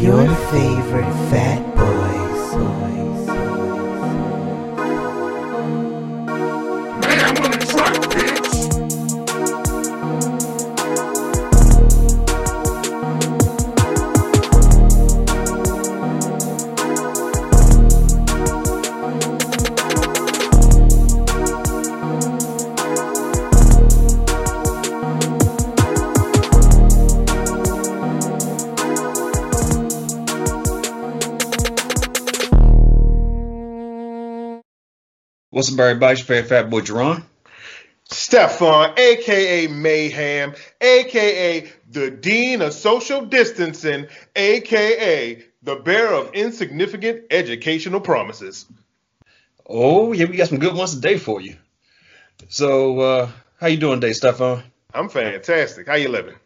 Your favorite fat boys. What's up, everybody? It's your favorite fat boy, Jerron. Stefan, aka Mayhem, aka the Dean of Social Distancing, aka the bearer of insignificant educational promises. Oh, yeah, we got some good ones today for you. So, uh, how you doing today, Stefan? I'm fantastic. How you living?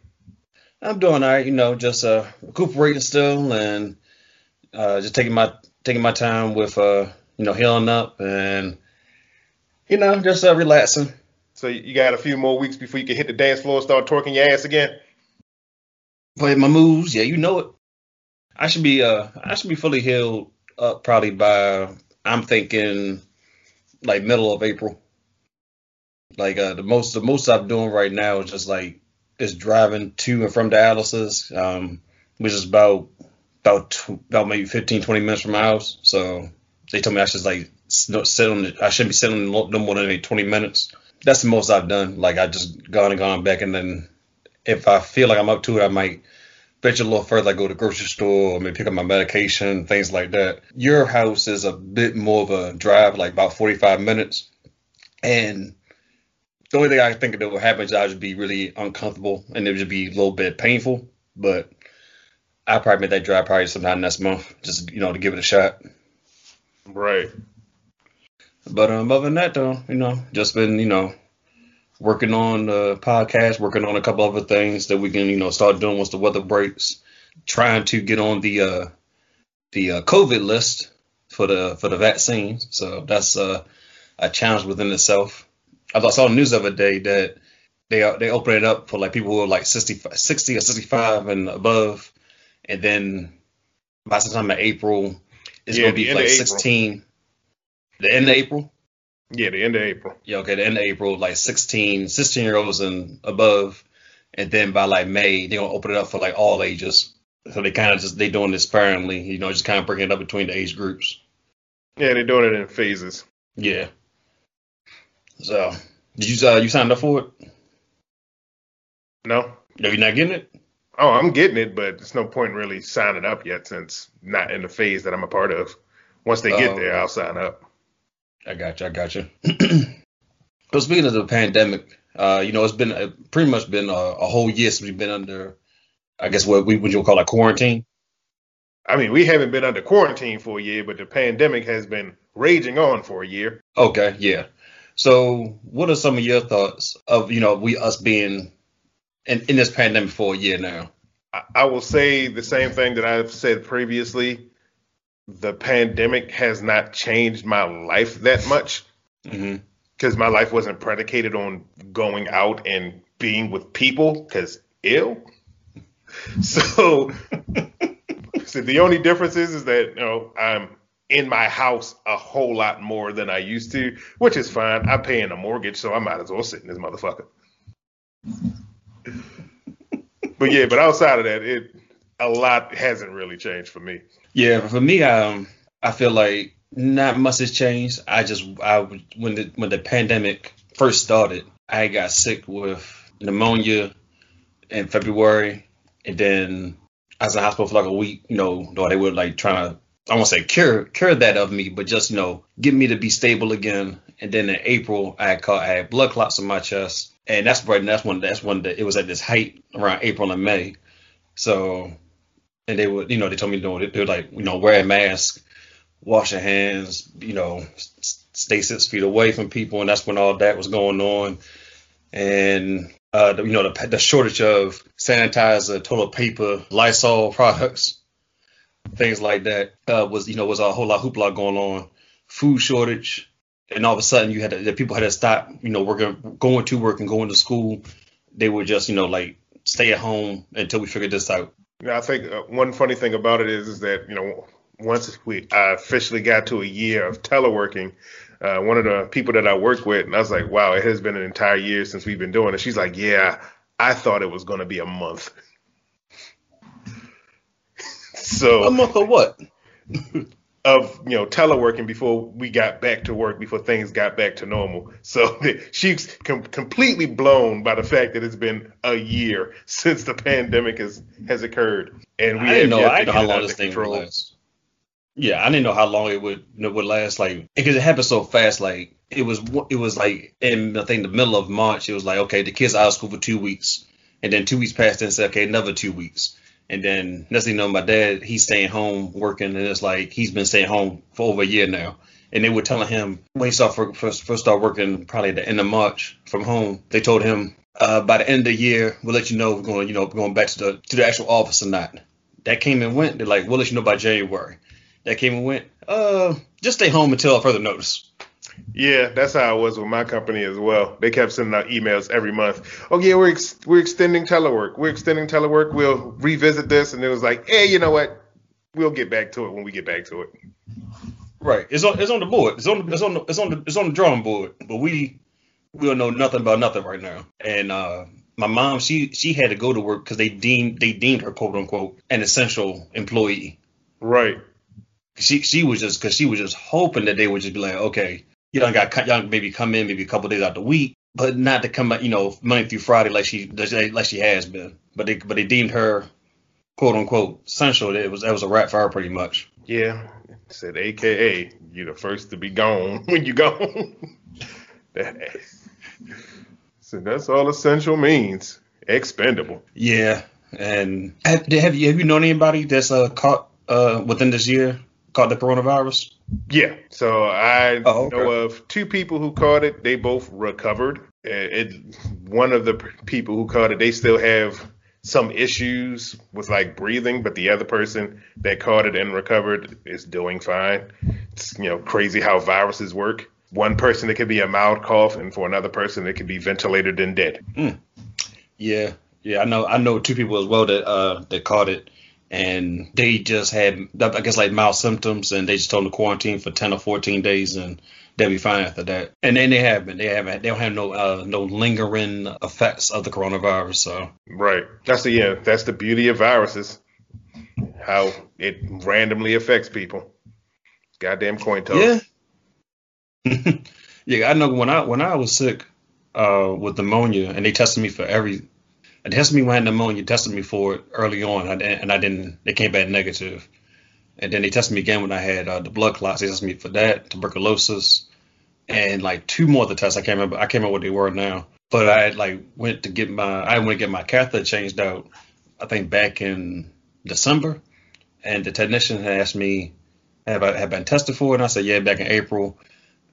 I'm doing all right. You know, just uh, recuperating still, and uh, just taking my taking my time with uh, you know, healing up, and you know, just uh, relaxing. So you got a few more weeks before you can hit the dance floor and start twerking your ass again? Play my moves. Yeah, you know it. I should be uh, I should be fully healed up probably by I'm thinking like middle of April. Like uh, the most the most I'm doing right now is just like is driving to and from dialysis, um, which is about about about maybe 15 20 minutes from my house. So they told me I should like not sit on the, I shouldn't be sitting no more than 20 minutes. That's the most I've done. Like I just gone and gone back, and then if I feel like I'm up to it, I might venture a little further, I go to the grocery store or maybe pick up my medication, things like that. Your house is a bit more of a drive, like about 45 minutes. And the only thing I think that would happen is I would be really uncomfortable and it would just be a little bit painful. But I'll probably make that drive probably sometime next month, just, you know, to give it a shot. Right. But um, other than that, though, you know, just been, you know, working on the podcast, working on a couple other things that we can, you know, start doing once the weather breaks. Trying to get on the uh, the uh, COVID list for the for the vaccines. So that's uh, a challenge within itself. I saw the news the other day that they are they open it up for like people who are like 60, 60 or 65 and above, and then by sometime in April, it's Yeah, gonna be of like April. 16. The end of April. Yeah, the end of April. Yeah, okay, the end of April, like 16, 16 year olds and above. And then by like May, they're gonna open it up for like all ages. So they kind of just they doing this sparingly, you know, just kind of breaking it up between the age groups. Yeah, they're doing it in phases. Yeah. So did you uh, you signed up for it? No? No, you're not getting it. Oh, I'm getting it, but there's no point really signing up yet since not in the phase that I'm a part of. Once they get Oh. there, I'll sign up. I got you. I got you. so speaking of the pandemic, uh, you know, it's been uh, pretty much been a, a whole year since we've been under, I guess what we would you call like quarantine. I mean, we haven't been under quarantine for a year, but the pandemic has been raging on for a year. Okay, yeah. So, what are some of your thoughts of you know we us being in, in this pandemic for a year now? I, I will say the same thing that I've said previously. The pandemic has not changed my life that much mm-hmm. because my life wasn't predicated on going out and being with people because ill. So, so the only difference is, is that you know I'm in my house a whole lot more than I used to, which is fine. I'm paying a mortgage, so I might as well sit in this motherfucker. but yeah, but outside of that, it a lot hasn't really changed for me. Yeah, for me, um, I feel like not much has changed. I just I when the when the pandemic first started, I got sick with pneumonia in February, and then I was in the hospital for like a week. You know, though they were like trying to I won't say cure cure that of me, but just you know get me to be stable again. And then in April, I had caught I had blood clots in my chest, and that's right. That's when that's when the, it was at this height around April and May. So, and they would you know they told me you know they were like you know wear a mask, wash your hands, you know stay six feet away from people, and that's when all that was going on. And uh, the, you know the, the shortage of sanitizer, toilet paper, Lysol products, things like that uh, was you know was a whole lot of hoopla going on. Food shortage, and all of a sudden you had to, the people had to stop you know working, going to work and going to school. They were just you know like stay at home until we figured this out. Yeah, I think uh, one funny thing about it is, is that you know once we I officially got to a year of teleworking, uh, one of the people that I work with, and I was like, wow, it has been an entire year since we've been doing it. She's like, yeah, I thought it was going to be a month. so A month of what? of you know teleworking before we got back to work before things got back to normal so she's com- completely blown by the fact that it's been a year since the pandemic has has occurred and we I didn't know. I didn't know how long this thing would last. Yeah, I didn't know how long it would it would last. Like because it happened so fast. Like it was it was like in I think the middle of March. It was like okay, the kids out of school for two weeks, and then two weeks passed and said okay, another two weeks. And then next thing you know, my dad he's staying home working, and it's like he's been staying home for over a year now. And they were telling him when he started first first start working probably at the end of March from home. They told him uh, by the end of the year we'll let you know if we're going you know going back to the to the actual office or not. That came and went. They're like we'll let you know by January. That came and went. Uh, just stay home until further notice. Yeah that's how it was with my company as well they kept sending out emails every month oh yeah we're ex- we're extending telework we're extending telework we'll revisit this and it was like hey you know what we'll get back to it when we get back to it Right. It's on it's on the board. It's on it's on the it's on the it's on the drawing board. But we we don't know nothing about nothing right now. And uh my mom she she had to go to work because they deemed they deemed her quote unquote an essential employee. right She she was just because she was just hoping that they would just be like okay y'all got co- y'all maybe come in maybe a couple days out the week but not to come you know Monday through Friday like she like she has been. But they but they deemed her quote unquote essential. That it was that was a wrap for her pretty much. Yeah, said AKA you're the first to be gone when you. That- so that's all essential means. Expendable. Yeah, and have, have you have you known anybody that's uh caught uh within this year caught the coronavirus? Yeah. So I Oh, okay. know of two people who caught it. They both recovered. It, one of the people who caught it, they still have some issues with like breathing, but the other person that caught it and recovered is doing fine. It's you know crazy how viruses work. One person it could be a mild cough, and for another person it could be ventilated and dead. Yeah, yeah, I know I know two people as well that uh that caught it, and they just had I guess like mild symptoms, and they just told them to quarantine for ten or fourteen days, and they'll be fine after that. And then they haven't, they haven't, they don't have no uh no lingering effects of the coronavirus. So Right. That's the yeah. That's the beauty of viruses. How it randomly affects people. Goddamn coin toss. Yeah. yeah, I know when I when I was sick uh with pneumonia and they tested me for every they tested me when I had pneumonia, tested me for it early on and I, didn't they came back negative. And then they tested me again when I had uh, the blood clots. They tested me for that, tuberculosis, and like two more other tests. I can't remember. I can't remember what they were now. But I had, like went to get my I went to get my catheter changed out. I think back in December, and the technician had asked me have I have been tested for it, and I said yeah, back in April.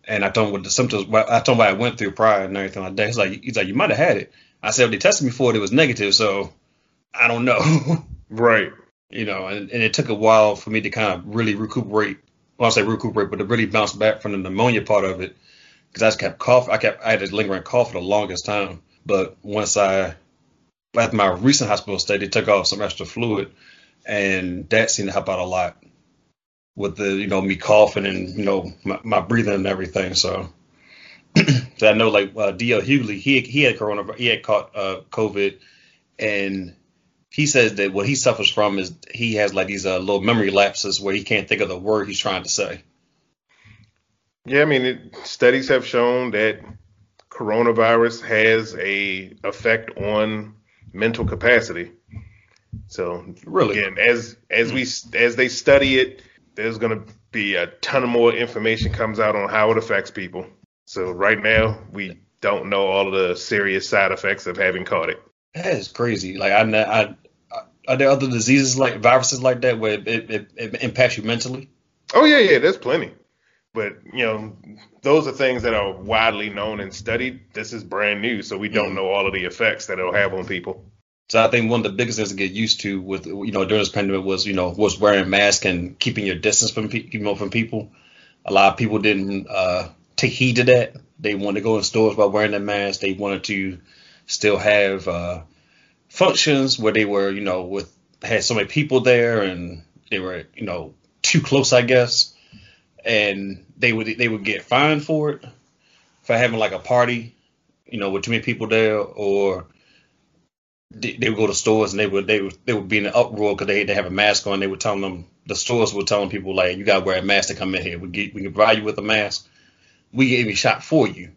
And I told him what the symptoms. I told him what I went through prior and everything like that. He's like, he's like, you might have had it. I said, well, they tested me for it. It was negative, so I don't know. Right. you know, and, and it took a while for me to kind of really recuperate. Well, I say recuperate, but to really bounce back from the pneumonia part of it, because I just kept coughing. I kept I had a lingering cough for the longest time. But once I, after my recent hospital stay, they took off some extra fluid, and that seemed to help out a lot with the you know me coughing and you know my, my breathing and everything. So. so I know like uh, D.L. Hughley, he he had corona, he had caught uh, COVID, and he says that what he suffers from is he has like these uh, little memory lapses where he can't think of the word he's trying to say. Yeah, I mean, it, studies have shown that coronavirus has a effect on mental capacity. So Really? again, as as we as they study it, there's going to be a ton of more information comes out on how it affects people. So right now, we don't know all of the serious side effects of having caught it. That is crazy. Like I, I, I are there other diseases like viruses like that where it, it, it impacts you mentally? Oh yeah, yeah, there's plenty. But you know, those are things that are widely known and studied. This is brand new, so we don't Mhm. know all of the effects that it'll have on people. So I think one of the biggest things to get used to with you know during this pandemic was you know was wearing masks and keeping your distance from pe- you know from people. A lot of people didn't uh, take heed to that. They wanted to go in stores while wearing their mask. They wanted to still have uh, functions where they were you know with had so many people there and they were you know too close, I guess, and they would they would get fined for it for having like a party, you know, with too many people there, or they, they would go to stores and they would they would they would be in an uproar because they they have a mask on. They were telling them the stores were telling people like you gotta wear a mask to come in here. We get we can provide you with a mask. We get even shot for you,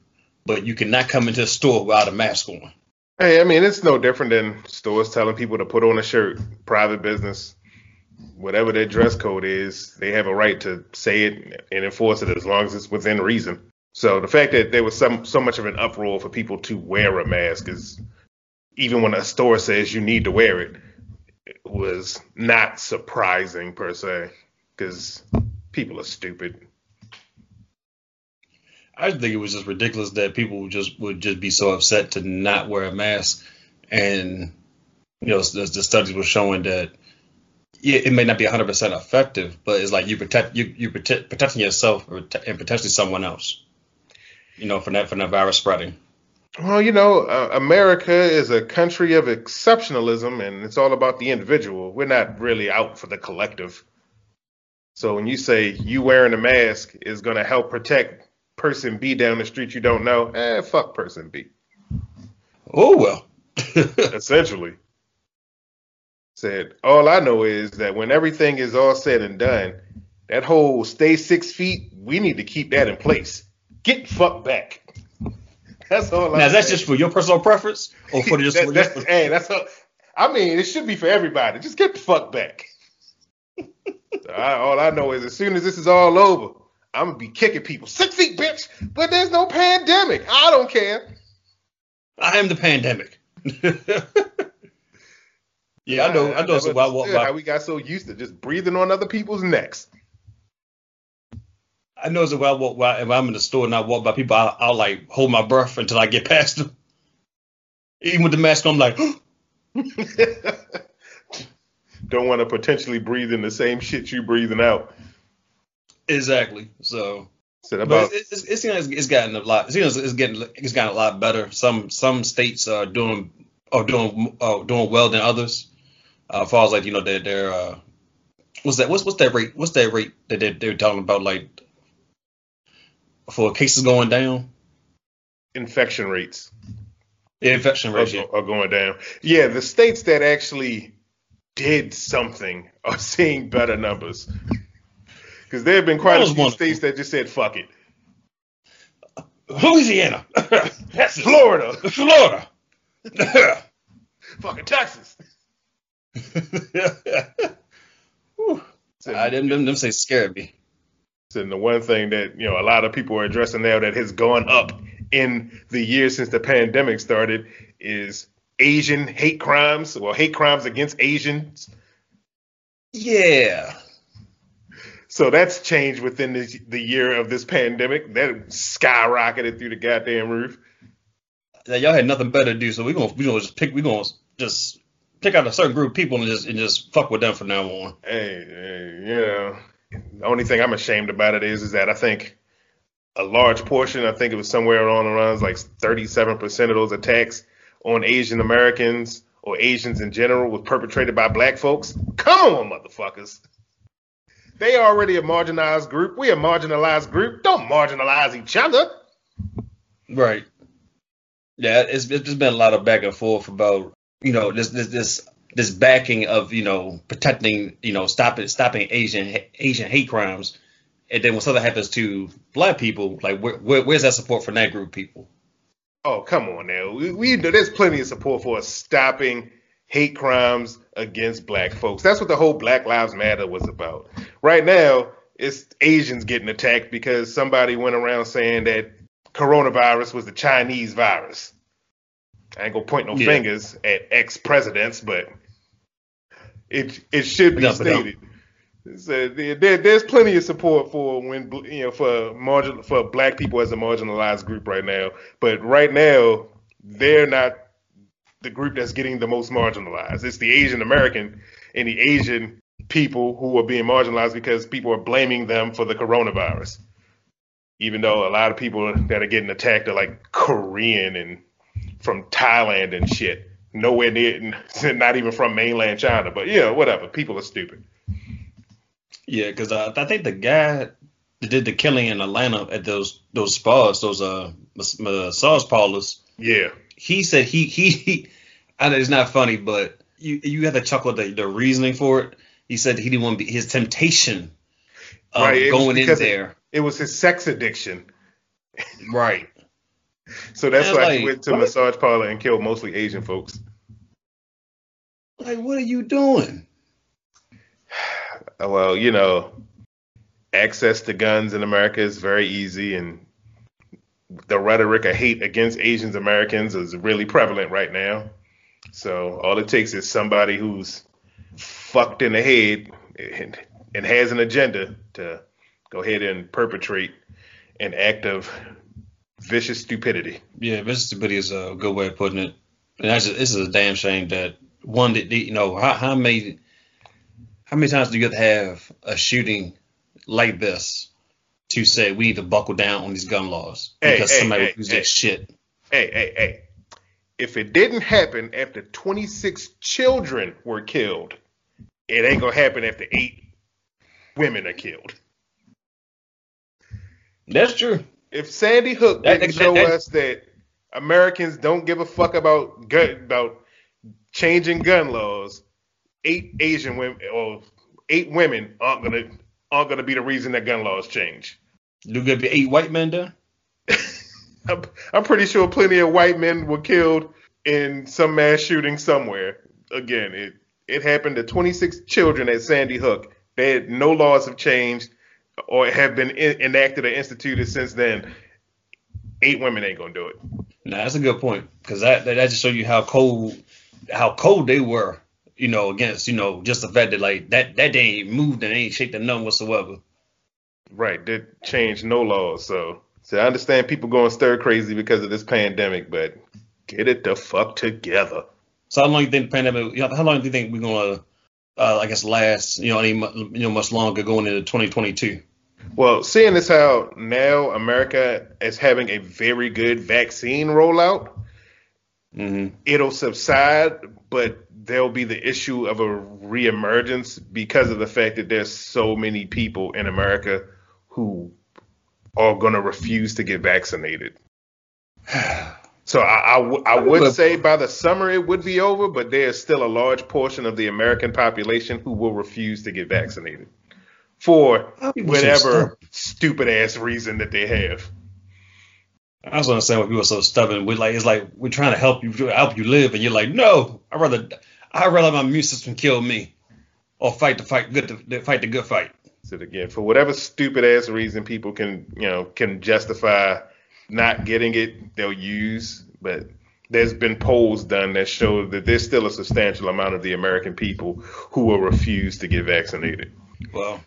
but you cannot come into the store without a mask on. Hey, I mean, it's no different than stores telling people to put on a shirt. Private business, whatever their dress code is, they have a right to say it and enforce it as long as it's within reason. So the fact that there was some so much of an uproar for people to wear a mask is even when a store says you need to wear it, it was not surprising per se because people are stupid. I think it was just ridiculous that people would just would just be so upset to not wear a mask, and you know the, the studies were showing that it may not be 100 percent effective, but it's like you protect you you protect protecting yourself and potentially someone else, you know, from that from that virus spreading. Well, you know, uh, America is a country of exceptionalism, and it's all about the individual. We're not really out for the collective. So when you say you wearing a mask is going to help protect person B down the street you don't know, eh, fuck person B. Oh well. Essentially. Said, all I know is that when everything is all said and done, that whole stay six feet, we need to keep that in place. Get fucked back. That's all. now, is that just for your personal preference, or for just? that, for, that's, just for, hey, that's. A, I mean, it should be for everybody. Just get the fuck back. I, all I know is as soon as this is all over, I'm gonna be kicking people six feet, bitch. But there's no pandemic. I don't care. I am the pandemic. yeah, I know. I know. So I walk how we got so used to just breathing on other people's necks. I know so I walk by, if I'm in the store and I walk by people, I'll, I'll like hold my breath until I get past them. Even with the mask on, I'm like, don't want to potentially breathe in the same shit you breathing out. Exactly. So, Said but about it's, it's, it's, it's, it's gotten a lot. It's, it's getting it's gotten a lot better. Some some states are doing are doing uh, doing well than others. Uh, far as like you know their their uh, what's that what's what's that rate what's that rate that they're, they're talking about like for cases going down infection rates. the infection are, yeah. are going down. Yeah, the states that actually did something are seeing better numbers. Because there have been quite a few one of states that just said "fuck it." Louisiana Texas Florida, Florida fucking Texas. Whew. I them, them them say scared me. And the one thing that you know a lot of people are addressing now that has gone up in the years since the pandemic started is Asian hate crimes. Well, hate crimes against Asians. Yeah. So that's changed within the, the year of this pandemic. That skyrocketed through the goddamn roof. Now, y'all had nothing better to do, so we're gonna we gonna just pick we gonna just pick out a certain group of people and just and just fuck with them from now on. Hey, hey, you know, the only thing I'm ashamed about it is is that I think a large portion, I think it was somewhere around around like 37% of those attacks on Asian Americans or Asians in general was perpetrated by black folks. Come on, motherfuckers. They already a marginalized group. We a marginalized group. Don't marginalize each other. Right. Yeah, it's it's just been a lot of back and forth about you know this this this this backing of you know protecting you know stopping stopping Asian Asian hate crimes, and then when something happens to black people, like where, where where's that support for that group of people? Oh, come on now. We, we there's plenty of support for us stopping hate crimes against black folks. That's what the whole Black Lives Matter was about. Right now, it's Asians getting attacked because somebody went around saying that coronavirus was the Chinese virus. I ain't gonna point no Yeah. fingers at ex presidents, but it it should be No, but no. stated. So there- there's plenty of support for when you know for margin for black people as a marginalized group right now. But right now, they're not the group that's getting the most marginalized. It's the Asian American and the Asian people who are being marginalized because people are blaming them for the coronavirus. Even though a lot of people that are getting attacked are like Korean and from Thailand and shit. nowhere near, not even from mainland China. But yeah, whatever. People are stupid. Yeah, because uh, I think the guy that did the killing in Atlanta at those those spas, those uh mas- massage parlors, Yeah. he said he he, he I know it's not funny, but you you have to chuckle at the, the reasoning for it. He said he didn't want to be his temptation of Right, going in because it- there. It was his sex addiction. right. So that's And why like, he went to what? massage parlor and killed mostly Asian folks. Like, what are you doing? Well, you know, access to guns in America is very easy, and the rhetoric of hate against Asians Americans is really prevalent right now. So all it takes is somebody who's fucked in the head and, and has an agenda to go ahead and perpetrate an act of vicious stupidity. Yeah, vicious stupidity is a good way of putting it. And that's just, this is a damn shame that one that you know how, how many how many times do you have to have a shooting like this to say we need to buckle down on these gun laws because hey, somebody hey, hey. that shit. Hey, hey, hey. If it didn't happen after 26 children were killed, it ain't gonna happen after eight women are killed. That's true. If Sandy Hook That- didn't that- show that- us that Americans don't give a fuck about gun about changing gun laws, eight Asian women or eight women aren't gonna aren't gonna be the reason that gun laws change. Do good be eight white men there? I'm, I'm pretty sure plenty of white men were killed in some mass shooting somewhere. Again, it it happened to 26 children at Sandy Hook. They had, no laws have changed or have been in, enacted or instituted since then. Eight women ain't gonna do it. No, that's a good point because that, that that just show you how cold how cold they were. You know, against you know just the fact that like that that day ain't moved and ain't shaking none whatsoever. Right, did change no laws. So, so I understand people going stir crazy because of this pandemic, but get it the fuck together. So how long do you think the pandemic? You know, how long do you think we're gonna, uh, I guess, last? You know, any you know much longer going into 2022? Well, seeing as how now America is having a very good vaccine rollout, Mm-hmm. it'll subside, but there'll be the issue of a reemergence because of the fact that there's so many people in America who are going to refuse to get vaccinated. So I, I, w- I would say by the summer it would be over, but there's still a large portion of the American population who will refuse to get vaccinated for so whatever stupid ass reason that they have. I was understand why people are so stubborn. We like it's like we're trying to help you help you live, and you're like, no, I rather I rather my immune system kill me, or fight the fight good to fight the good fight. So again, for whatever stupid ass reason people can, you know, can justify not getting it, they'll use. But there's been polls done that show that there's still a substantial amount of the American people who will refuse to get vaccinated. Well,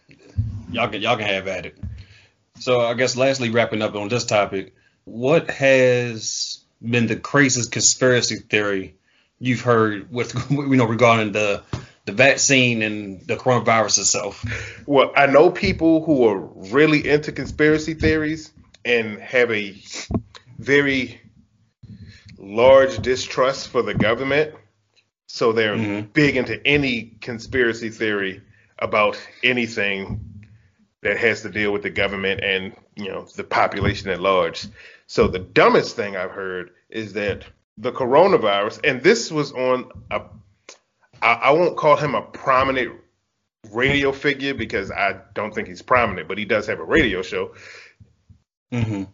y'all can y'all can have at it. So I guess lastly, wrapping up on this topic, what has been the craziest conspiracy theory you've heard with you know regarding the the vaccine and the coronavirus itself? Well, I know people who are really into conspiracy theories and have a very large distrust for the government. So they're Mhm. big into any conspiracy theory about anything that has to deal with the government and, you know, the population at large. So the dumbest thing I've heard is that the coronavirus, and this was on a, I, I won't call him a prominent radio figure because I don't think he's prominent, but he does have a radio show, Mm-hmm.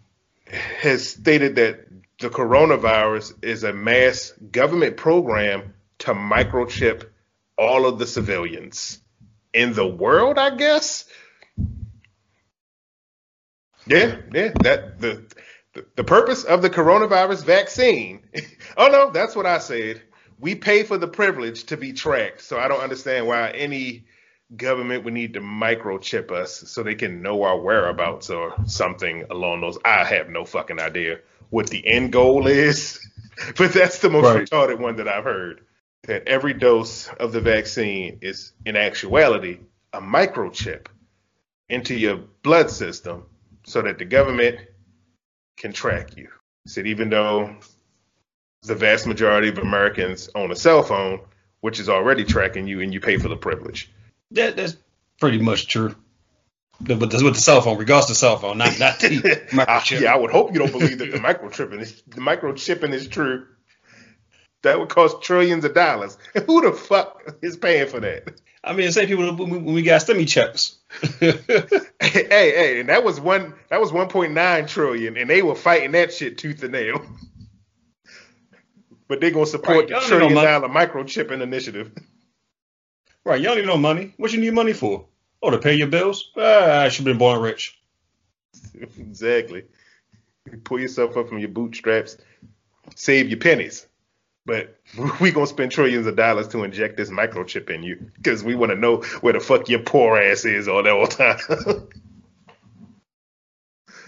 has stated that the coronavirus is a mass government program to microchip all of the civilians in the world, I guess. Yeah, yeah, that the the, the purpose of the coronavirus vaccine. oh no, that's what I said. We pay for the privilege to be tracked, so I don't understand why any government would need to microchip us so they can know our whereabouts or something along those. I have no fucking idea what the end goal is, but that's the most Right. retarded one that I've heard. That every dose of the vaccine is, in actuality, a microchip into your blood system so that the government can track you. Said even though the vast majority of Americans own a cell phone, which is already tracking you, and you pay for the privilege. That, that's pretty much true. With the, with the cell phone, regards to cell phone, not not the microchip. yeah, I would hope you don't believe that the microchipping is the microchipping is true. That would cost trillions of dollars. And who the fuck is paying for that? I mean, the same people when we, when we got stimmy checks. hey, hey, and that was one that was 1.9 trillion, and they were fighting that shit tooth and nail. But they're gonna support Right, the y'all trillion dollar microchipping initiative. right, you don't need no money. What you need money for? Oh, to pay your bills? Ah, I should have been born rich. exactly. You pull yourself up from your bootstraps, save your pennies. But we gonna spend trillions of dollars to inject this microchip in you because we want to know where the fuck your poor ass is all that whole time.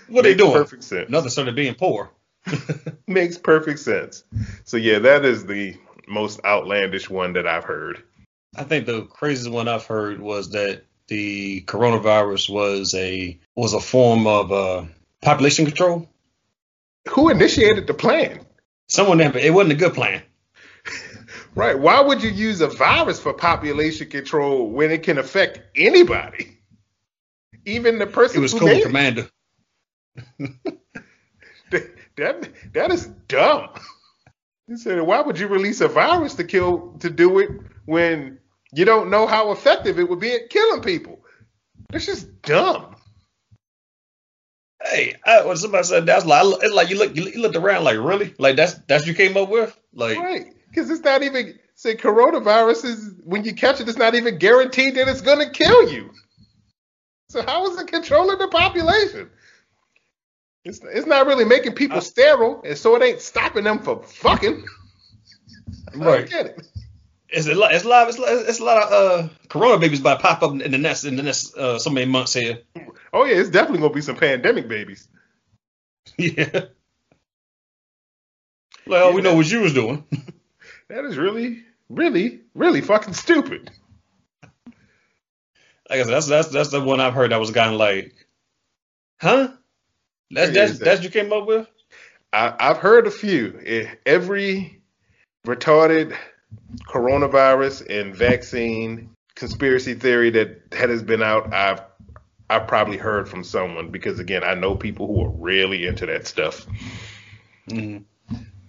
What they doing? Perfect sense. Another sort of being poor. Makes perfect sense. So yeah, that is the most outlandish one that I've heard. I think the craziest one I've heard was that the coronavirus was a was a form of uh, population control. Who initiated the plan? Someone that it wasn't a good plan. Right. Why would you use a virus for population control when it can affect anybody? Even the person It was who? Commander. that that is dumb. He said, why would you release a virus to kill to do it when you don't know how effective it would be at killing people? That's just dumb. Hey, I, when somebody said that's like it's like you look you looked around like really like that's that's you came up with like Right. Because it's not even say coronavirus is when you catch it, it's not even guaranteed that it's gonna kill you. So how is it controlling the population? It's, it's not really making people sterile, and so it ain't stopping them from fucking. Right. get it. it's a lot it's a lot it's, a lot- it's a lot of uh corona babies about to pop up in the next in the next uh, so many months here. Oh yeah, it's definitely gonna be some pandemic babies. yeah. Well, we know what you was doing. That is really, really, really fucking stupid. Like I said, that's that's that's the one I've heard that was kind of like, huh? That's that's that's what you came up with. I, I've heard a few. Every retarded coronavirus and vaccine conspiracy theory that, that has been out, I've I've probably heard from someone because again, I know people who are really into that stuff. Mhm.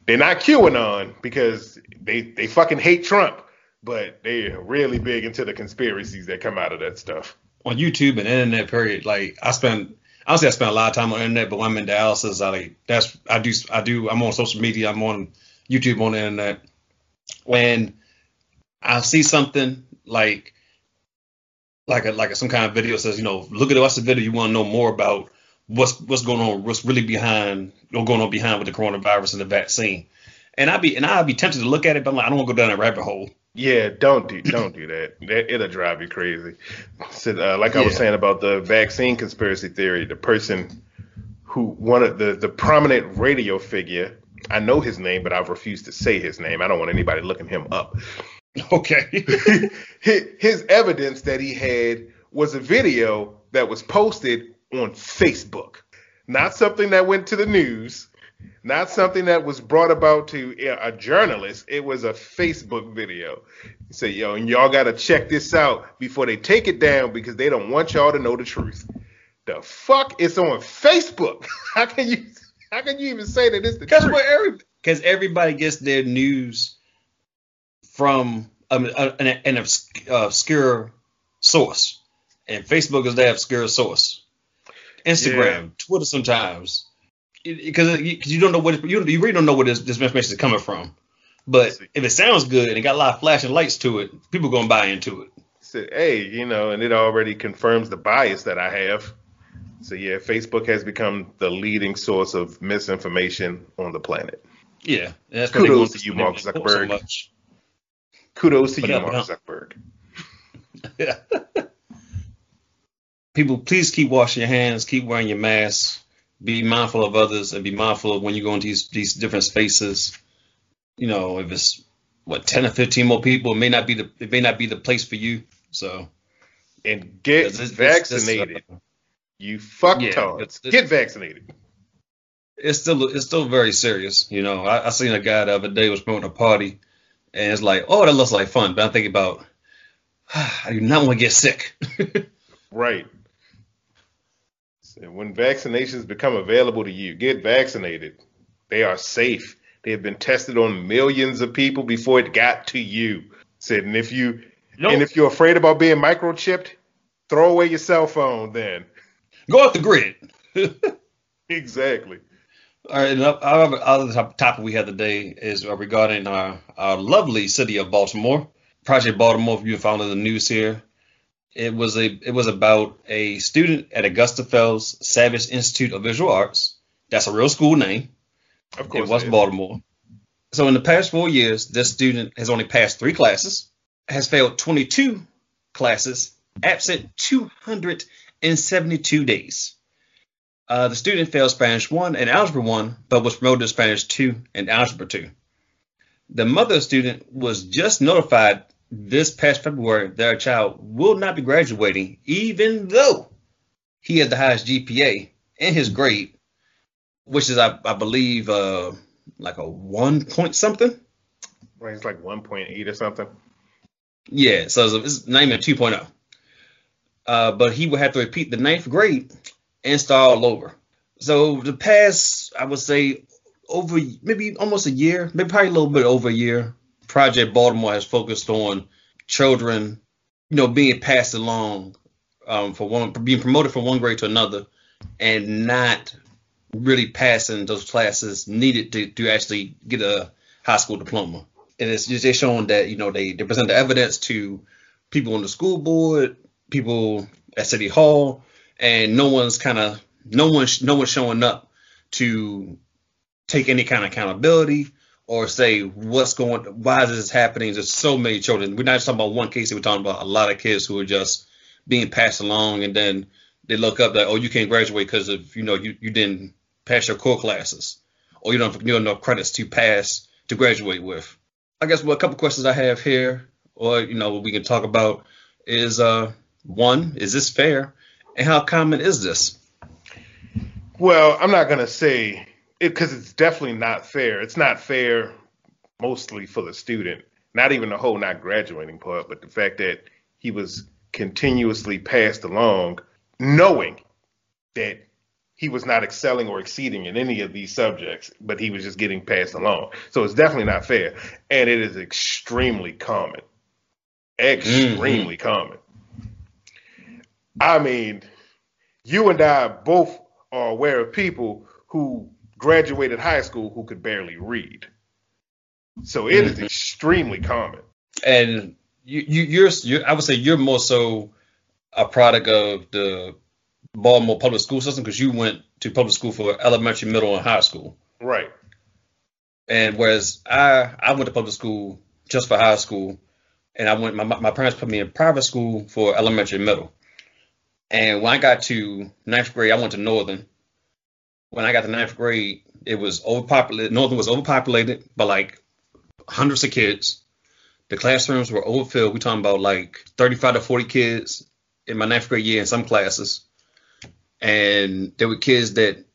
They're not QAnon because they they fucking hate Trump, but they're really big into the conspiracies that come out of that stuff. On YouTube and internet, period. Like I spend, I say I spend a lot of time on the internet, but when I'm in dialysis, I like that's I do I do I'm on social media, I'm on YouTube on the internet, and I see something like like a like a, some kind of video says, you know, look at what's the video you want to know more about what's what's going on, what's really behind or going on behind with the coronavirus and the vaccine. And I'd be and I'd be tempted to look at it, but I'm like, I don't want to go down that rabbit hole. Yeah, don't do don't do that. that it'll drive you crazy. So, uh, like I was saying about the vaccine conspiracy theory, the person who one of the the prominent radio figure, I know his name, but I've refused to say his name. I don't want anybody looking him up. Okay. his evidence that he had was a video that was posted on Facebook, not something that went to the news, not something that was brought about to a journalist. It was a Facebook video. He said, "Yo, and y'all got to check this out before they take it down because they don't want y'all to know the truth." The fuck is on Facebook? How can you? How can you even say that it's the Because truth? every because everybody gets their news from um, an, an uh, obscure source, and Facebook is their obscure source. Instagram, Twitter, sometimes because you don't know what you, you really don't know where this, this information is coming from. But if it sounds good and it got a lot of flashing lights to it, people gonna buy into it. said, hey, you know, and it already confirms the bias that I have. So yeah, Facebook has become the leading source of misinformation on the planet. Yeah, that's Kudos to you, Mark so Zuckerberg. much. Kudos to But you, Mark Zuckerberg. Yeah. People, please keep washing your hands, keep wearing your mask, be mindful of others, and be mindful of when you go into these these different spaces. You know, if it's what ten or fifteen more people, it may not be the it may not be the place for you. So And get uh, vaccinated. you fuck Yeah, tards. it's- it's- Get vaccinated. it's still it's still very serious. You know, I, I seen a guy the other day was promoting a party, and it's like, oh, that looks like fun, but I'm thinking about, I do not want to get sick. Right. So when vaccinations become available to you, get vaccinated. They are safe. They have been tested on millions of people before it got to you. Said, and if you Nope. and if you're afraid about being microchipped, throw away your cell phone then. Go off the grid. Exactly. All right, and our other topic we have today is uh, regarding our, our lovely city of Baltimore. Project Baltimore, if you following the news here, it was a it was about a student at Augusta Fells Savage Institute of Visual Arts. That's a real school name. Of course. it is. Baltimore. So in the past four years, this student has only passed three classes, has failed 22 classes, absent 272 days. Uh, the student failed Spanish 1 and Algebra 1, but was promoted to Spanish 2 and Algebra 2. The mother student was just notified this past February her child will not be graduating, even though he had the highest GPA in his grade which is I, I believe uh like a one point something. Right, it's like 1.8 or something. Yeah, so it's, it's not even 2.0. Uh, but he would have to repeat the ninth grade and start all over. So the past, I would say, over maybe almost a year, maybe probably a little bit over a year, Project Baltimore has focused on children, you know, being passed along um, for one, being promoted from one grade to another, and not really passing those classes needed to, to actually get a high school diploma. And it's just showing that, you know, they, they present the evidence to people on the school board, people at City Hall, and no one's kind of no one's no one's showing up to take any kind of accountability or say what's going why is this happening? There's so many children. We're not just talking about one case we're talking about a lot of kids who are just being passed along and then they look up that oh you can't graduate because of you know you, you didn't pass your core classes or you don't have you don't enough credits to pass to graduate with. I guess well, a couple questions i have here or you know what we can talk about is uh one is this fair? And how common is this? Well, I'm not gonna say it because it's definitely not fair. It's not fair mostly for the student, not even the whole not graduating part, but the fact that he was continuously passed along, knowing that he was not excelling or exceeding in any of these subjects, but he was just getting passed along. So it's definitely not fair, and it is extremely common, extremely mm-hmm. common. I mean, you and I both are aware of people who graduated high school who could barely read. So it is Mhm. extremely common. and you, you you're, you're I would say you're more so a product of the Baltimore public school system because you went to public school for elementary, middle, and high school. Right. And whereas I I went to public school just for high school, and I went my my parents put me in private school for elementary and middle. And when I got to ninth grade, I went to Northern. When I got to ninth grade, it was overpopulated. Northern was overpopulated by like hundreds of kids. The classrooms were overfilled. We're talking about like 35 to 40 kids in my ninth grade year in some classes. And there were kids that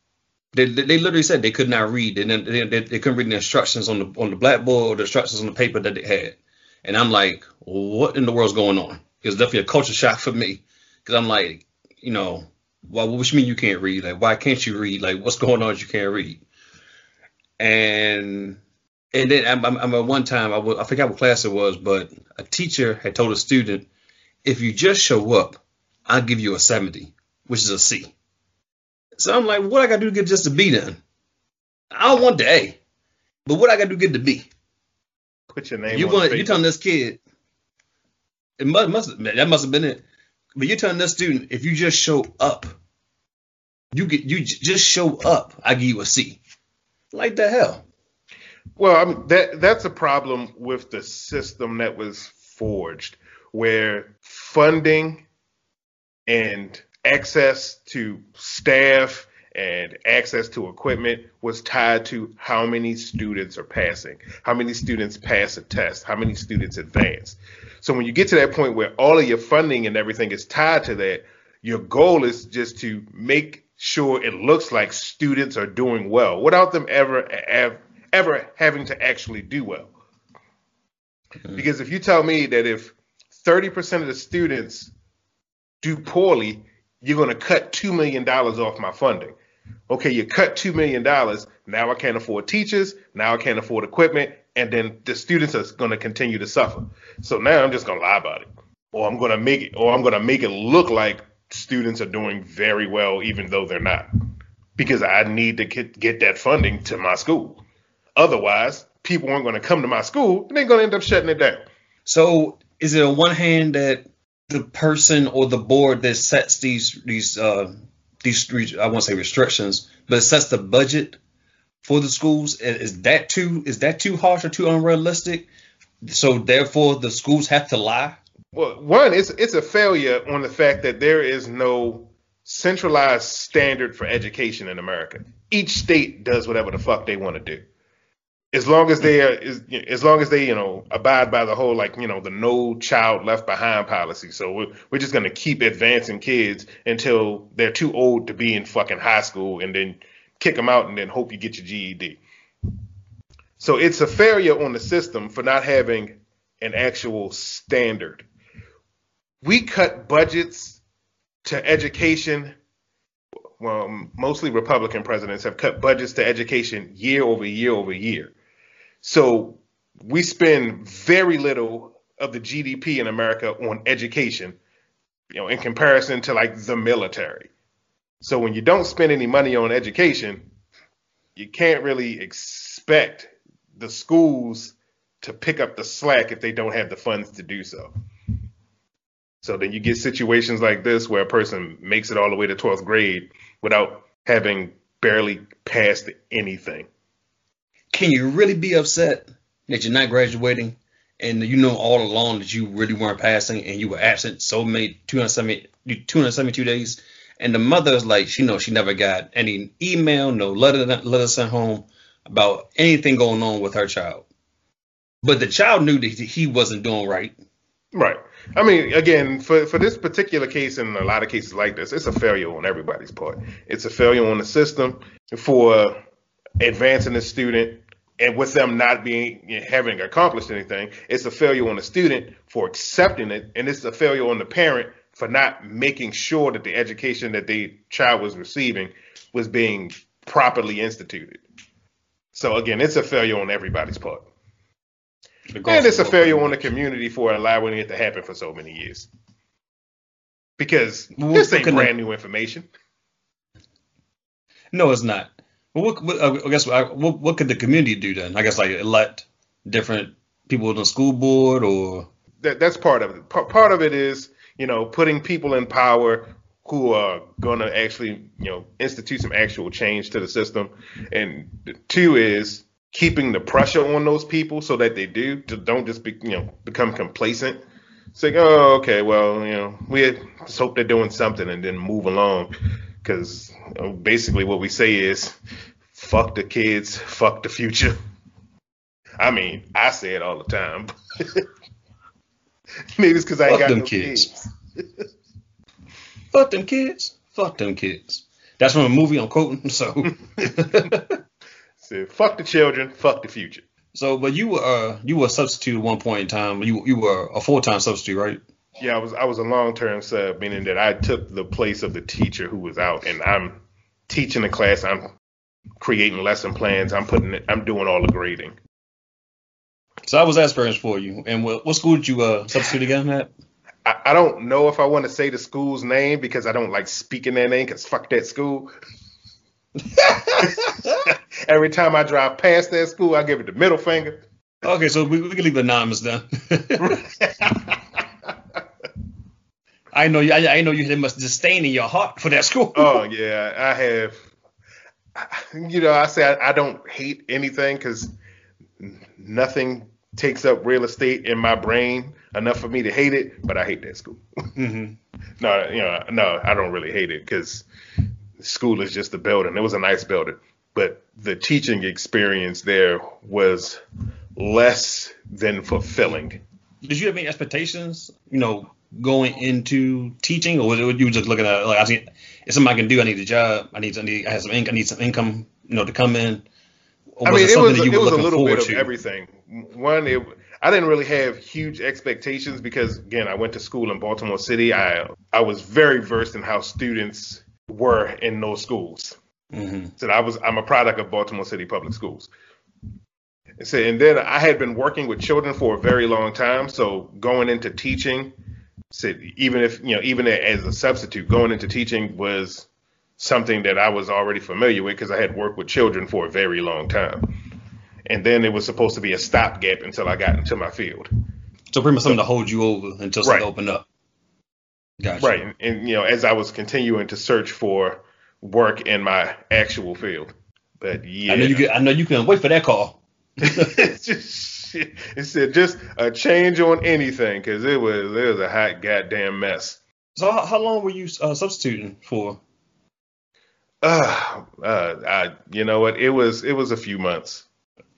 they, they literally said they could not read. They, they, they, they couldn't read the instructions on the on the blackboard or the instructions on the paper that they had. And I'm like, what in the world's going on? It was definitely a culture shock for me because I'm like, you know, why? What you mean you can't read? Like, why can't you read? Like, what's going on? that You can't read? And and then I'm, I'm, I'm at one time I wa- I forgot what class it was, but a teacher had told a student, if you just show up, I'll give you a 70, which is a C. So I'm like, what I gotta do to get just a B then? I don't want the A, but what I gotta do to get the B? Put your name You on want you telling this kid? It must must that must have been it. But you're telling this student if you just show up, you get you j- just show up, I give you a C. Like the hell? Well, I mean that that's a problem with the system that was forged, where funding and access to staff and access to equipment was tied to how many students are passing, how many students pass a test, how many students advance. So when you get to that point where all of your funding and everything is tied to that, your goal is just to make sure it looks like students are doing well without them ever ever, having to actually do well. Mm-hmm. Because if you tell me that if 30% of the students do poorly, you're going to cut $2 million off my funding. Okay, you cut $2 million. Now I can't afford teachers. Now I can't afford equipment. And then the students are going to continue to suffer. So now I'm just going to lie about it. Or I'm going to make it, or I'm going to make it look like students are doing very well, even though they're not. Because I need to get, get that funding to my school. Otherwise, people aren't going to come to my school and they're going to end up shutting it down. So is it on one hand that the person or the board that sets these these uh these I won't say restrictions, but it sets the budget for the schools? Is that too is that too harsh or too unrealistic? So therefore the schools have to lie? Well, one, it's it's a failure on the fact that there is no centralized standard for education in America. Each state does whatever the fuck they want to do. As long as they are, is, as long as they, you know, abide by the whole like, you know, the no child left behind policy. So we're, we're just gonna keep advancing kids until they're too old to be in fucking high school, and then kick them out, and then hope you get your GED. So it's a failure on the system for not having an actual standard we cut budgets to education. Well, mostly Republican presidents have cut budgets to education year over year over year. So we spend very little of the GDP in America on education, you know, in comparison to like the military. So when you don't spend any money on education, you can't really expect the schools to pick up the slack if they don't have the funds to do so. So then you get situations like this where a person makes it all the way to 12th grade without having barely passed anything. Can you really be upset that you're not graduating and you know all along that you really weren't passing and you were absent so many 270, 272 days? And the mother is like, she knows she never got any email, no letter, letter sent home about anything going on with her child. But the child knew that he wasn't doing right. Right. I mean, again, for, for this particular case and a lot of cases like this, it's a failure on everybody's part. It's a failure on the system for advancing the student and with them not being having accomplished anything. It's a failure on the student for accepting it, and it's a failure on the parent for not making sure that the education that the child was receiving was being properly instituted. So again, it's a failure on everybody's part. And it's a failure on the community for allowing it to happen for so many years. Because Well, this what ain't brand new information. No, it's not. Well, what, what, I guess what, what could the community do then? I guess like elect different people on the school board or That, that's part of it. Part, part of it is, you know, putting people in power who are going to actually, you know, institute some actual change to the system. And two is keeping the pressure on those people so that they do, don't just be, you know, become complacent. Say, oh, okay, well, you know, we just hope they're doing something and then move along. Because basically what we say is, fuck the kids, fuck the future. I mean, I say it all the time. Maybe it's because I ain't got them no kids. kids. fuck them kids, fuck them kids. That's from a movie I'm quoting. So, fuck the children, fuck the future. so, but you were uh, you were a substitute at one point in time. You you were a full time substitute, right? Yeah, I was I was a long term sub, meaning that I took the place of the teacher who was out, and I'm teaching the class. I'm creating lesson plans. I'm putting it. I'm doing all the grading. So I was aspirants for you. And what, what school did you uh, substitute again at? I, I don't know if I want to say the school's name because I don't like speaking their name because fuck that school. Every time I drive past that school, I give it the middle finger. Okay, so we, we can leave it anonymous then. I know you. I, I know you had much disdain in your heart for that school. oh yeah, I have. You know, I say I, I don't hate anything because nothing takes up real estate in my brain enough for me to hate it. But I hate that school. hmm no, you know, no, I don't really hate it because school is just a building. It was a nice building, but the teaching experience there was less than fulfilling. did you have any expectations? You know, going into teaching, or was it you were just looking at like I see it's something I can do. I need a job. I need I need I have some income. I need some income. You know, to come in. Or I mean, it something was that you it were was a little bit of to? everything. One, it, I didn't really have huge expectations because again, I went to school in Baltimore City. I I was very versed in how students were in those schools. hmm So I was I'm a product of Baltimore City Public Schools. So and then I had been working with children for a very long time. So going into teaching, even if you know even as a substitute, going into teaching was something that I was already familiar with because I had worked with children for a very long time. And then it was supposed to be a stopgap until I got into my field. So pretty much something to hold you over until something Right. opened up. Gotcha. Right. And, and you know, as I was continuing to search for work in my actual field. But yeah. I know you could. I know you couldn't wait for that call. it's just shit. It said just a change on anything because it was it was a hot goddamn mess. So how, how long were you uh, substituting for? Uh, uh, I, you know what? It was it was a few months,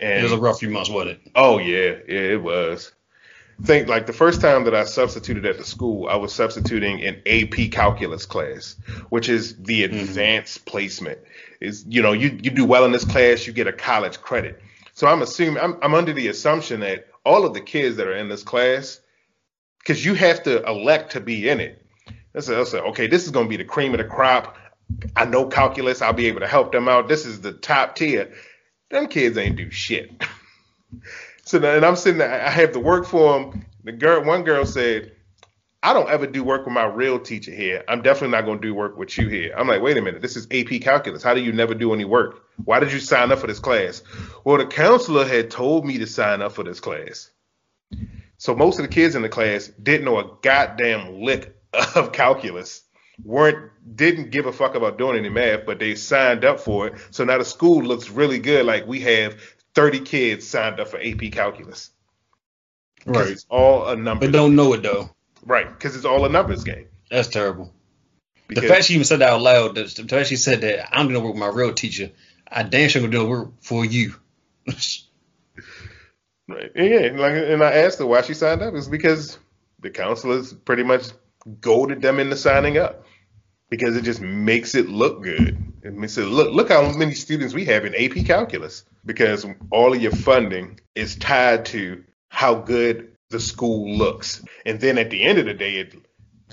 and It was a rough few months, wasn't it? oh yeah, yeah, it was. Think like the first time that I substituted at the school, I was substituting in AP calculus class, which is the advanced placement. Is you know you you do well in this class, you get a college credit. So I'm assuming I'm I'm under the assumption that all of the kids that are in this class, because you have to elect to be in it. I said, said, okay, this is going to be the cream of the crop. I know calculus. I'll be able to help them out. This is the top tier. Them kids ain't do shit. so then and I'm sitting there. I have the work for them. The girl, one girl said, I don't ever do work with my real teacher here. I'm definitely not going to do work with you here. I'm like, wait a minute. This is AP calculus. How do you never do any work? Why did you sign up for this class? Well, the counselor had told me to sign up for this class. So most of the kids in the class didn't know a goddamn lick of calculus, weren't didn't give a fuck about doing any math, but they signed up for it. So now the school looks really good. Like we have 30 kids signed up for AP calculus. 'Cause It's all a number. But don't know it though. Right, because it's all a numbers game. That's terrible. Because, the fact she even said that out loud, the, fact she said that I'm gonna work with my real teacher, I damn sure gonna do work for you. right, yeah, and like, and I asked her why she signed up. It's because the counselors pretty much goaded them into signing up because it just makes it look good. It makes it look look how many students we have in AP calculus because all of your funding is tied to how good the school looks, and then at the end of the day, it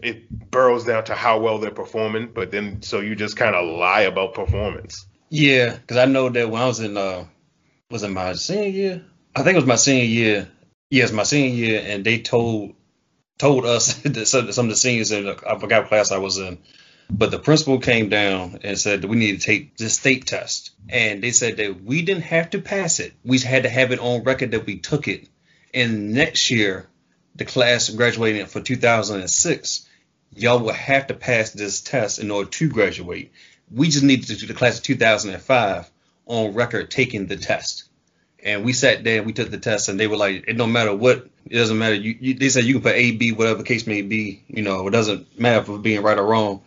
it burrows down to how well they're performing. But then so you just kind of lie about performance. yeah, because I know that when I was in uh was it my senior year? I think it was my senior year. Yes, my senior year, and they told told us that some some of the seniors in I forgot class I was in, but the principal came down and said that we need to take this state test, and they said that we didn't have to pass it. We had to have it on record that we took it. And next year, the class graduating for 2006, y'all will have to pass this test in order to graduate. We just needed to do the class of 2005 on record taking the test. And we sat there, we took the test, and they were like, it don't matter what, it doesn't matter. You, you, they said you can put A, B, whatever case may be. You know, it doesn't matter for being right or wrong.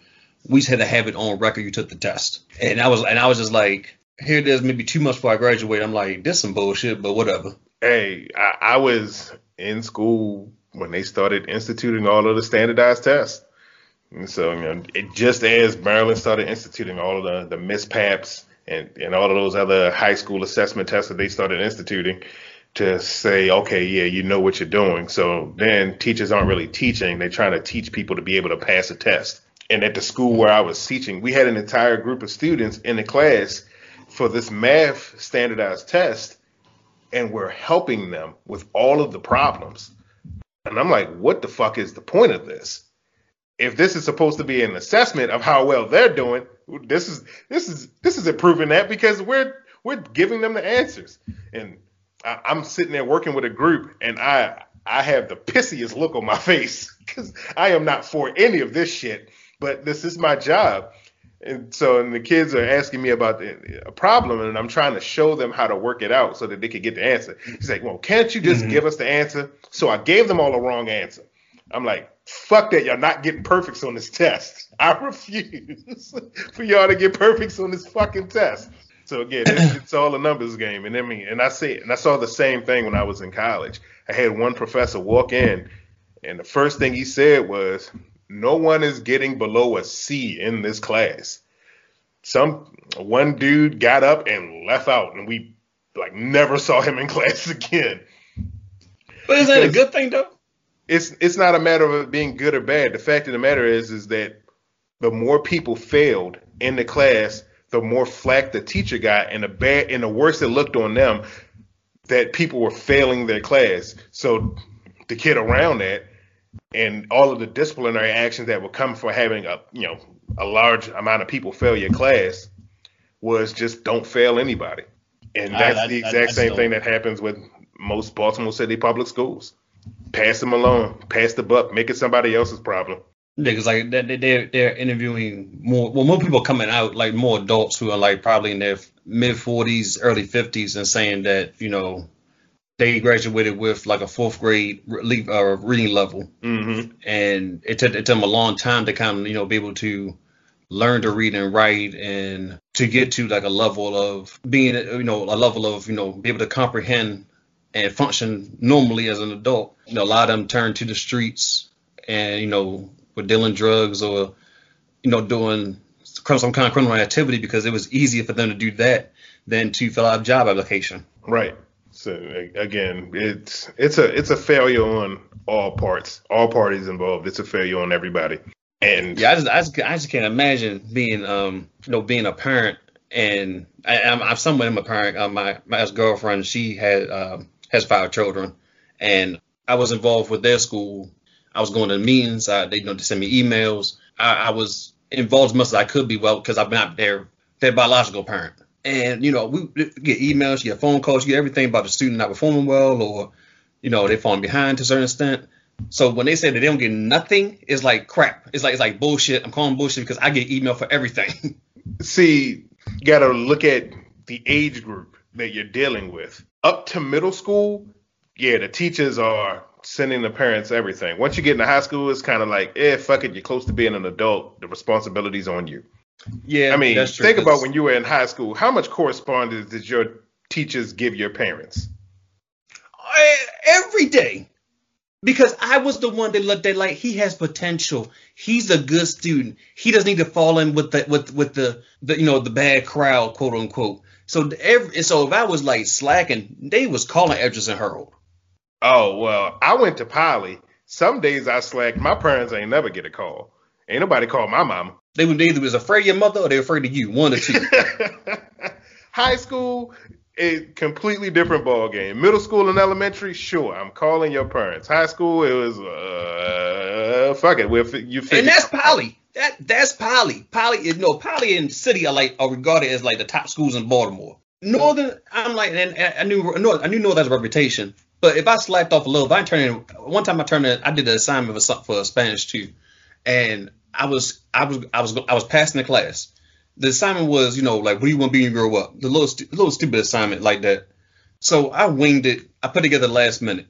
We just had to have it on record. You took the test, and I was, and I was just like, here it is, maybe two months before I graduate. I'm like, this some bullshit, but whatever. Hey, I, I was in school when they started instituting all of the standardized tests. And so, you know, it, just as Maryland started instituting all of the, the MSPAPs and, and all of those other high school assessment tests that they started instituting to say, okay, yeah, you know what you're doing. So then teachers aren't really teaching. They're trying to teach people to be able to pass a test. And at the school where I was teaching, we had an entire group of students in the class for this math standardized test and we're helping them with all of the problems. And I'm like, what the fuck is the point of this? If this is supposed to be an assessment of how well they're doing, this is this is this is improving that because we're we're giving them the answers. And I, I'm sitting there working with a group, and I I have the pissiest look on my face because I am not for any of this shit. But this is my job. And so, and the kids are asking me about the, a problem, and I'm trying to show them how to work it out so that they could get the answer. He's like, "Well, can't you just Mhm. give us the answer?" So I gave them all the wrong answer. I'm like, "Fuck that! Y'all not getting perfects on this test. I refuse for y'all to get perfects on this fucking test." So again, it's, it's all a numbers game. And I mean, and I see, and I saw the same thing when I was in college. I had one professor walk in, and the first thing he said was, "No one is getting below a C in this class." Some one dude got up and left out, and we like never saw him in class again. But is that a good thing though? It's it's not a matter of it being good or bad. The fact of the matter is is that the more people failed in the class, the more flack the teacher got, and the bad and the worse it looked on them that people were failing their class. So the kid around that and all of the disciplinary actions that would come for having a you know a large amount of people fail your class was just don't fail anybody. And that's I- the exact I same still- thing that happens with most Baltimore City public schools. Pass them along, pass the buck, make it somebody else's problem. Because like they they- they're they're interviewing more well more people coming out like more adults who are like probably in their mid 40s early 50s and saying that you know they graduated with like a fourth grade re- uh, reading level Mm-hmm. and it took, it took them a long time to kind of you know be able to learn to read and write and to get to like a level of being you know a level of you know be able to comprehend and function normally as an adult you know a lot of them turn to the streets and you know were dealing drugs or you know doing some kind of criminal activity because it was easier for them to do that than to fill out a job application Right. So again, it's it's a it's a failure on all parts, all parties involved. It's a failure on everybody. And Yeah, I just, I just, I just can't imagine being, um, you know, being a parent, and I, I'm, I'm somewhat am a parent. Uh, my my ex girlfriend, she had um, has five children, and I was involved with their school. I was going to meetings. I, they, you know, they send me emails. I, I was involved as much as I could be, well, because I'm not their their biological parent. And you know, we get emails, you get phone calls, you get everything about the student not performing well, or you know, they're falling behind to a certain extent. So when they say that they don't get nothing, it's like crap. It's like it's like bullshit. I'm calling bullshit because I get email for everything. see, you got to look at the age group that you're dealing with. Up to middle school, yeah, the teachers are sending the parents everything. Once you get into high school, it's kind of like, eh, fuck it, you're close to being an adult. The responsibility's on you. Yeah, I mean, think about when you were in high school. How much correspondence did your teachers give your parents? I- every day because I was the one that looked at like he has potential. He's a good student. He doesn't need to fall in with the with with the, the you know the bad crowd, quote unquote. So every so if I was like slacking, they was calling Edris and Harold. Oh well, I went to Poly. Some days I slacked. My parents ain't never get a call. Ain't nobody called my mama. They would either was afraid of your mother or they were afraid of you. One or two. High school, a completely different ball game. Middle school and elementary, sure, I'm calling your parents. High school, it was uh, fuck it. Fi- you and that's Poly. That that's Poly. Poly is no Poly and City are like are regarded as like the top schools in Baltimore. Northern, I'm like, and I knew North, I knew North has a reputation. But if I slacked off a little, if I turned in one time, I turned in, I did an assignment for for Spanish too, and I was I was I was I was passing the class. The assignment was, you know, like what do you want to be when you grow up? The little little stupid assignment like that. So I winged it. I put it together last minute.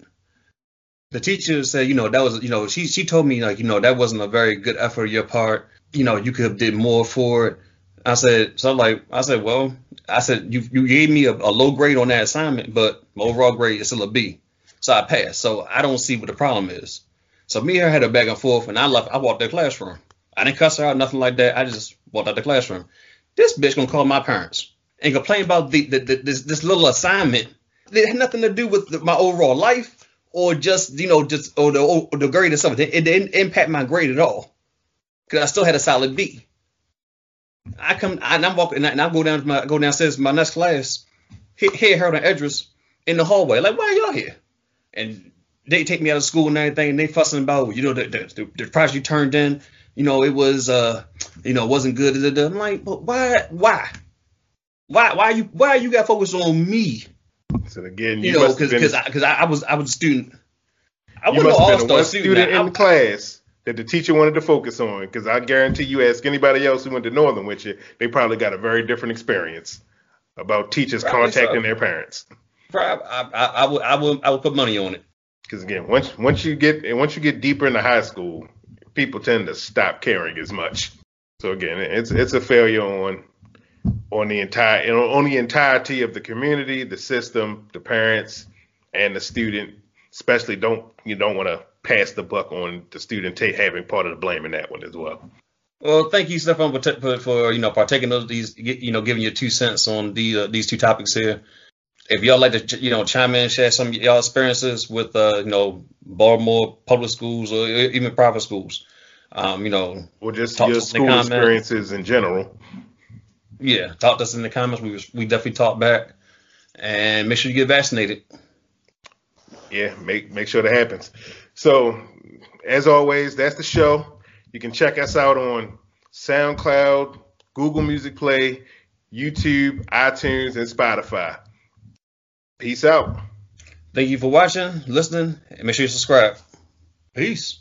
The teacher said, you know, that was, you know, she she told me like, you know, that wasn't a very good effort your part. You know, you could have did more for it. I said, so I'm like, I said, well, I said you you gave me a, a low grade on that assignment, but my overall grade is still a B. So I passed. So I don't see what the problem is. So me and her had a back and forth, and I left. I walked the classroom. I didn't cuss her out, nothing like that. I just walked out the classroom. This bitch gonna call my parents and complain about the, the, the this this little assignment that had nothing to do with the, my overall life or just you know just or the or the grade itself. It, it didn't impact my grade at all because I still had a solid B. I come and I'm walking and I go down to my go downstairs to my next class. Hit, hit her on Edris in the hallway. Like, why are y'all here? And they take me out of school and everything, and they fussing about, you know, the the, the, the project you turned in, you know, it was uh, you know, it wasn't good. da, da, da. I'm like, but why, why, why, why you, why you got focused on me? So again, You, you, know, because because I, 'cause I, was I was a student. I must an been the all-star one student. student I- in the class that the teacher wanted to focus on. Because I guarantee you, ask anybody else who went to Northern with you, they probably got a very different experience about teachers Probably contacting so. their parents. I, I, I, I would I would I would put money on it. Because again, once once you get and once you get deeper into high school, people tend to stop caring as much. So again, it's it's a failure on on the entire on the entirety of the community, the system, the parents, and the student. Especially don't you don't want to pass the buck on the student ta- having part of the blame in that one as well. Well, thank you, Stefan, for, for, for you know partaking of these, you know, giving your two cents on the uh, these two topics here. If y'all like to, you know, chime in, and share some of y'all experiences with, uh, you know, Baltimore public schools or even private schools, um, you know, Or just your to us in the school experiences in general. yeah, talk to us in the comments. We was- we definitely talk back, and make sure you get vaccinated. Yeah, make make sure that happens. So, as always, that's the show. You can check us out on SoundCloud, Google Music Play, YouTube, iTunes, and Spotify. Peace out. Thank you for watching, listening, and make sure you subscribe. Peace.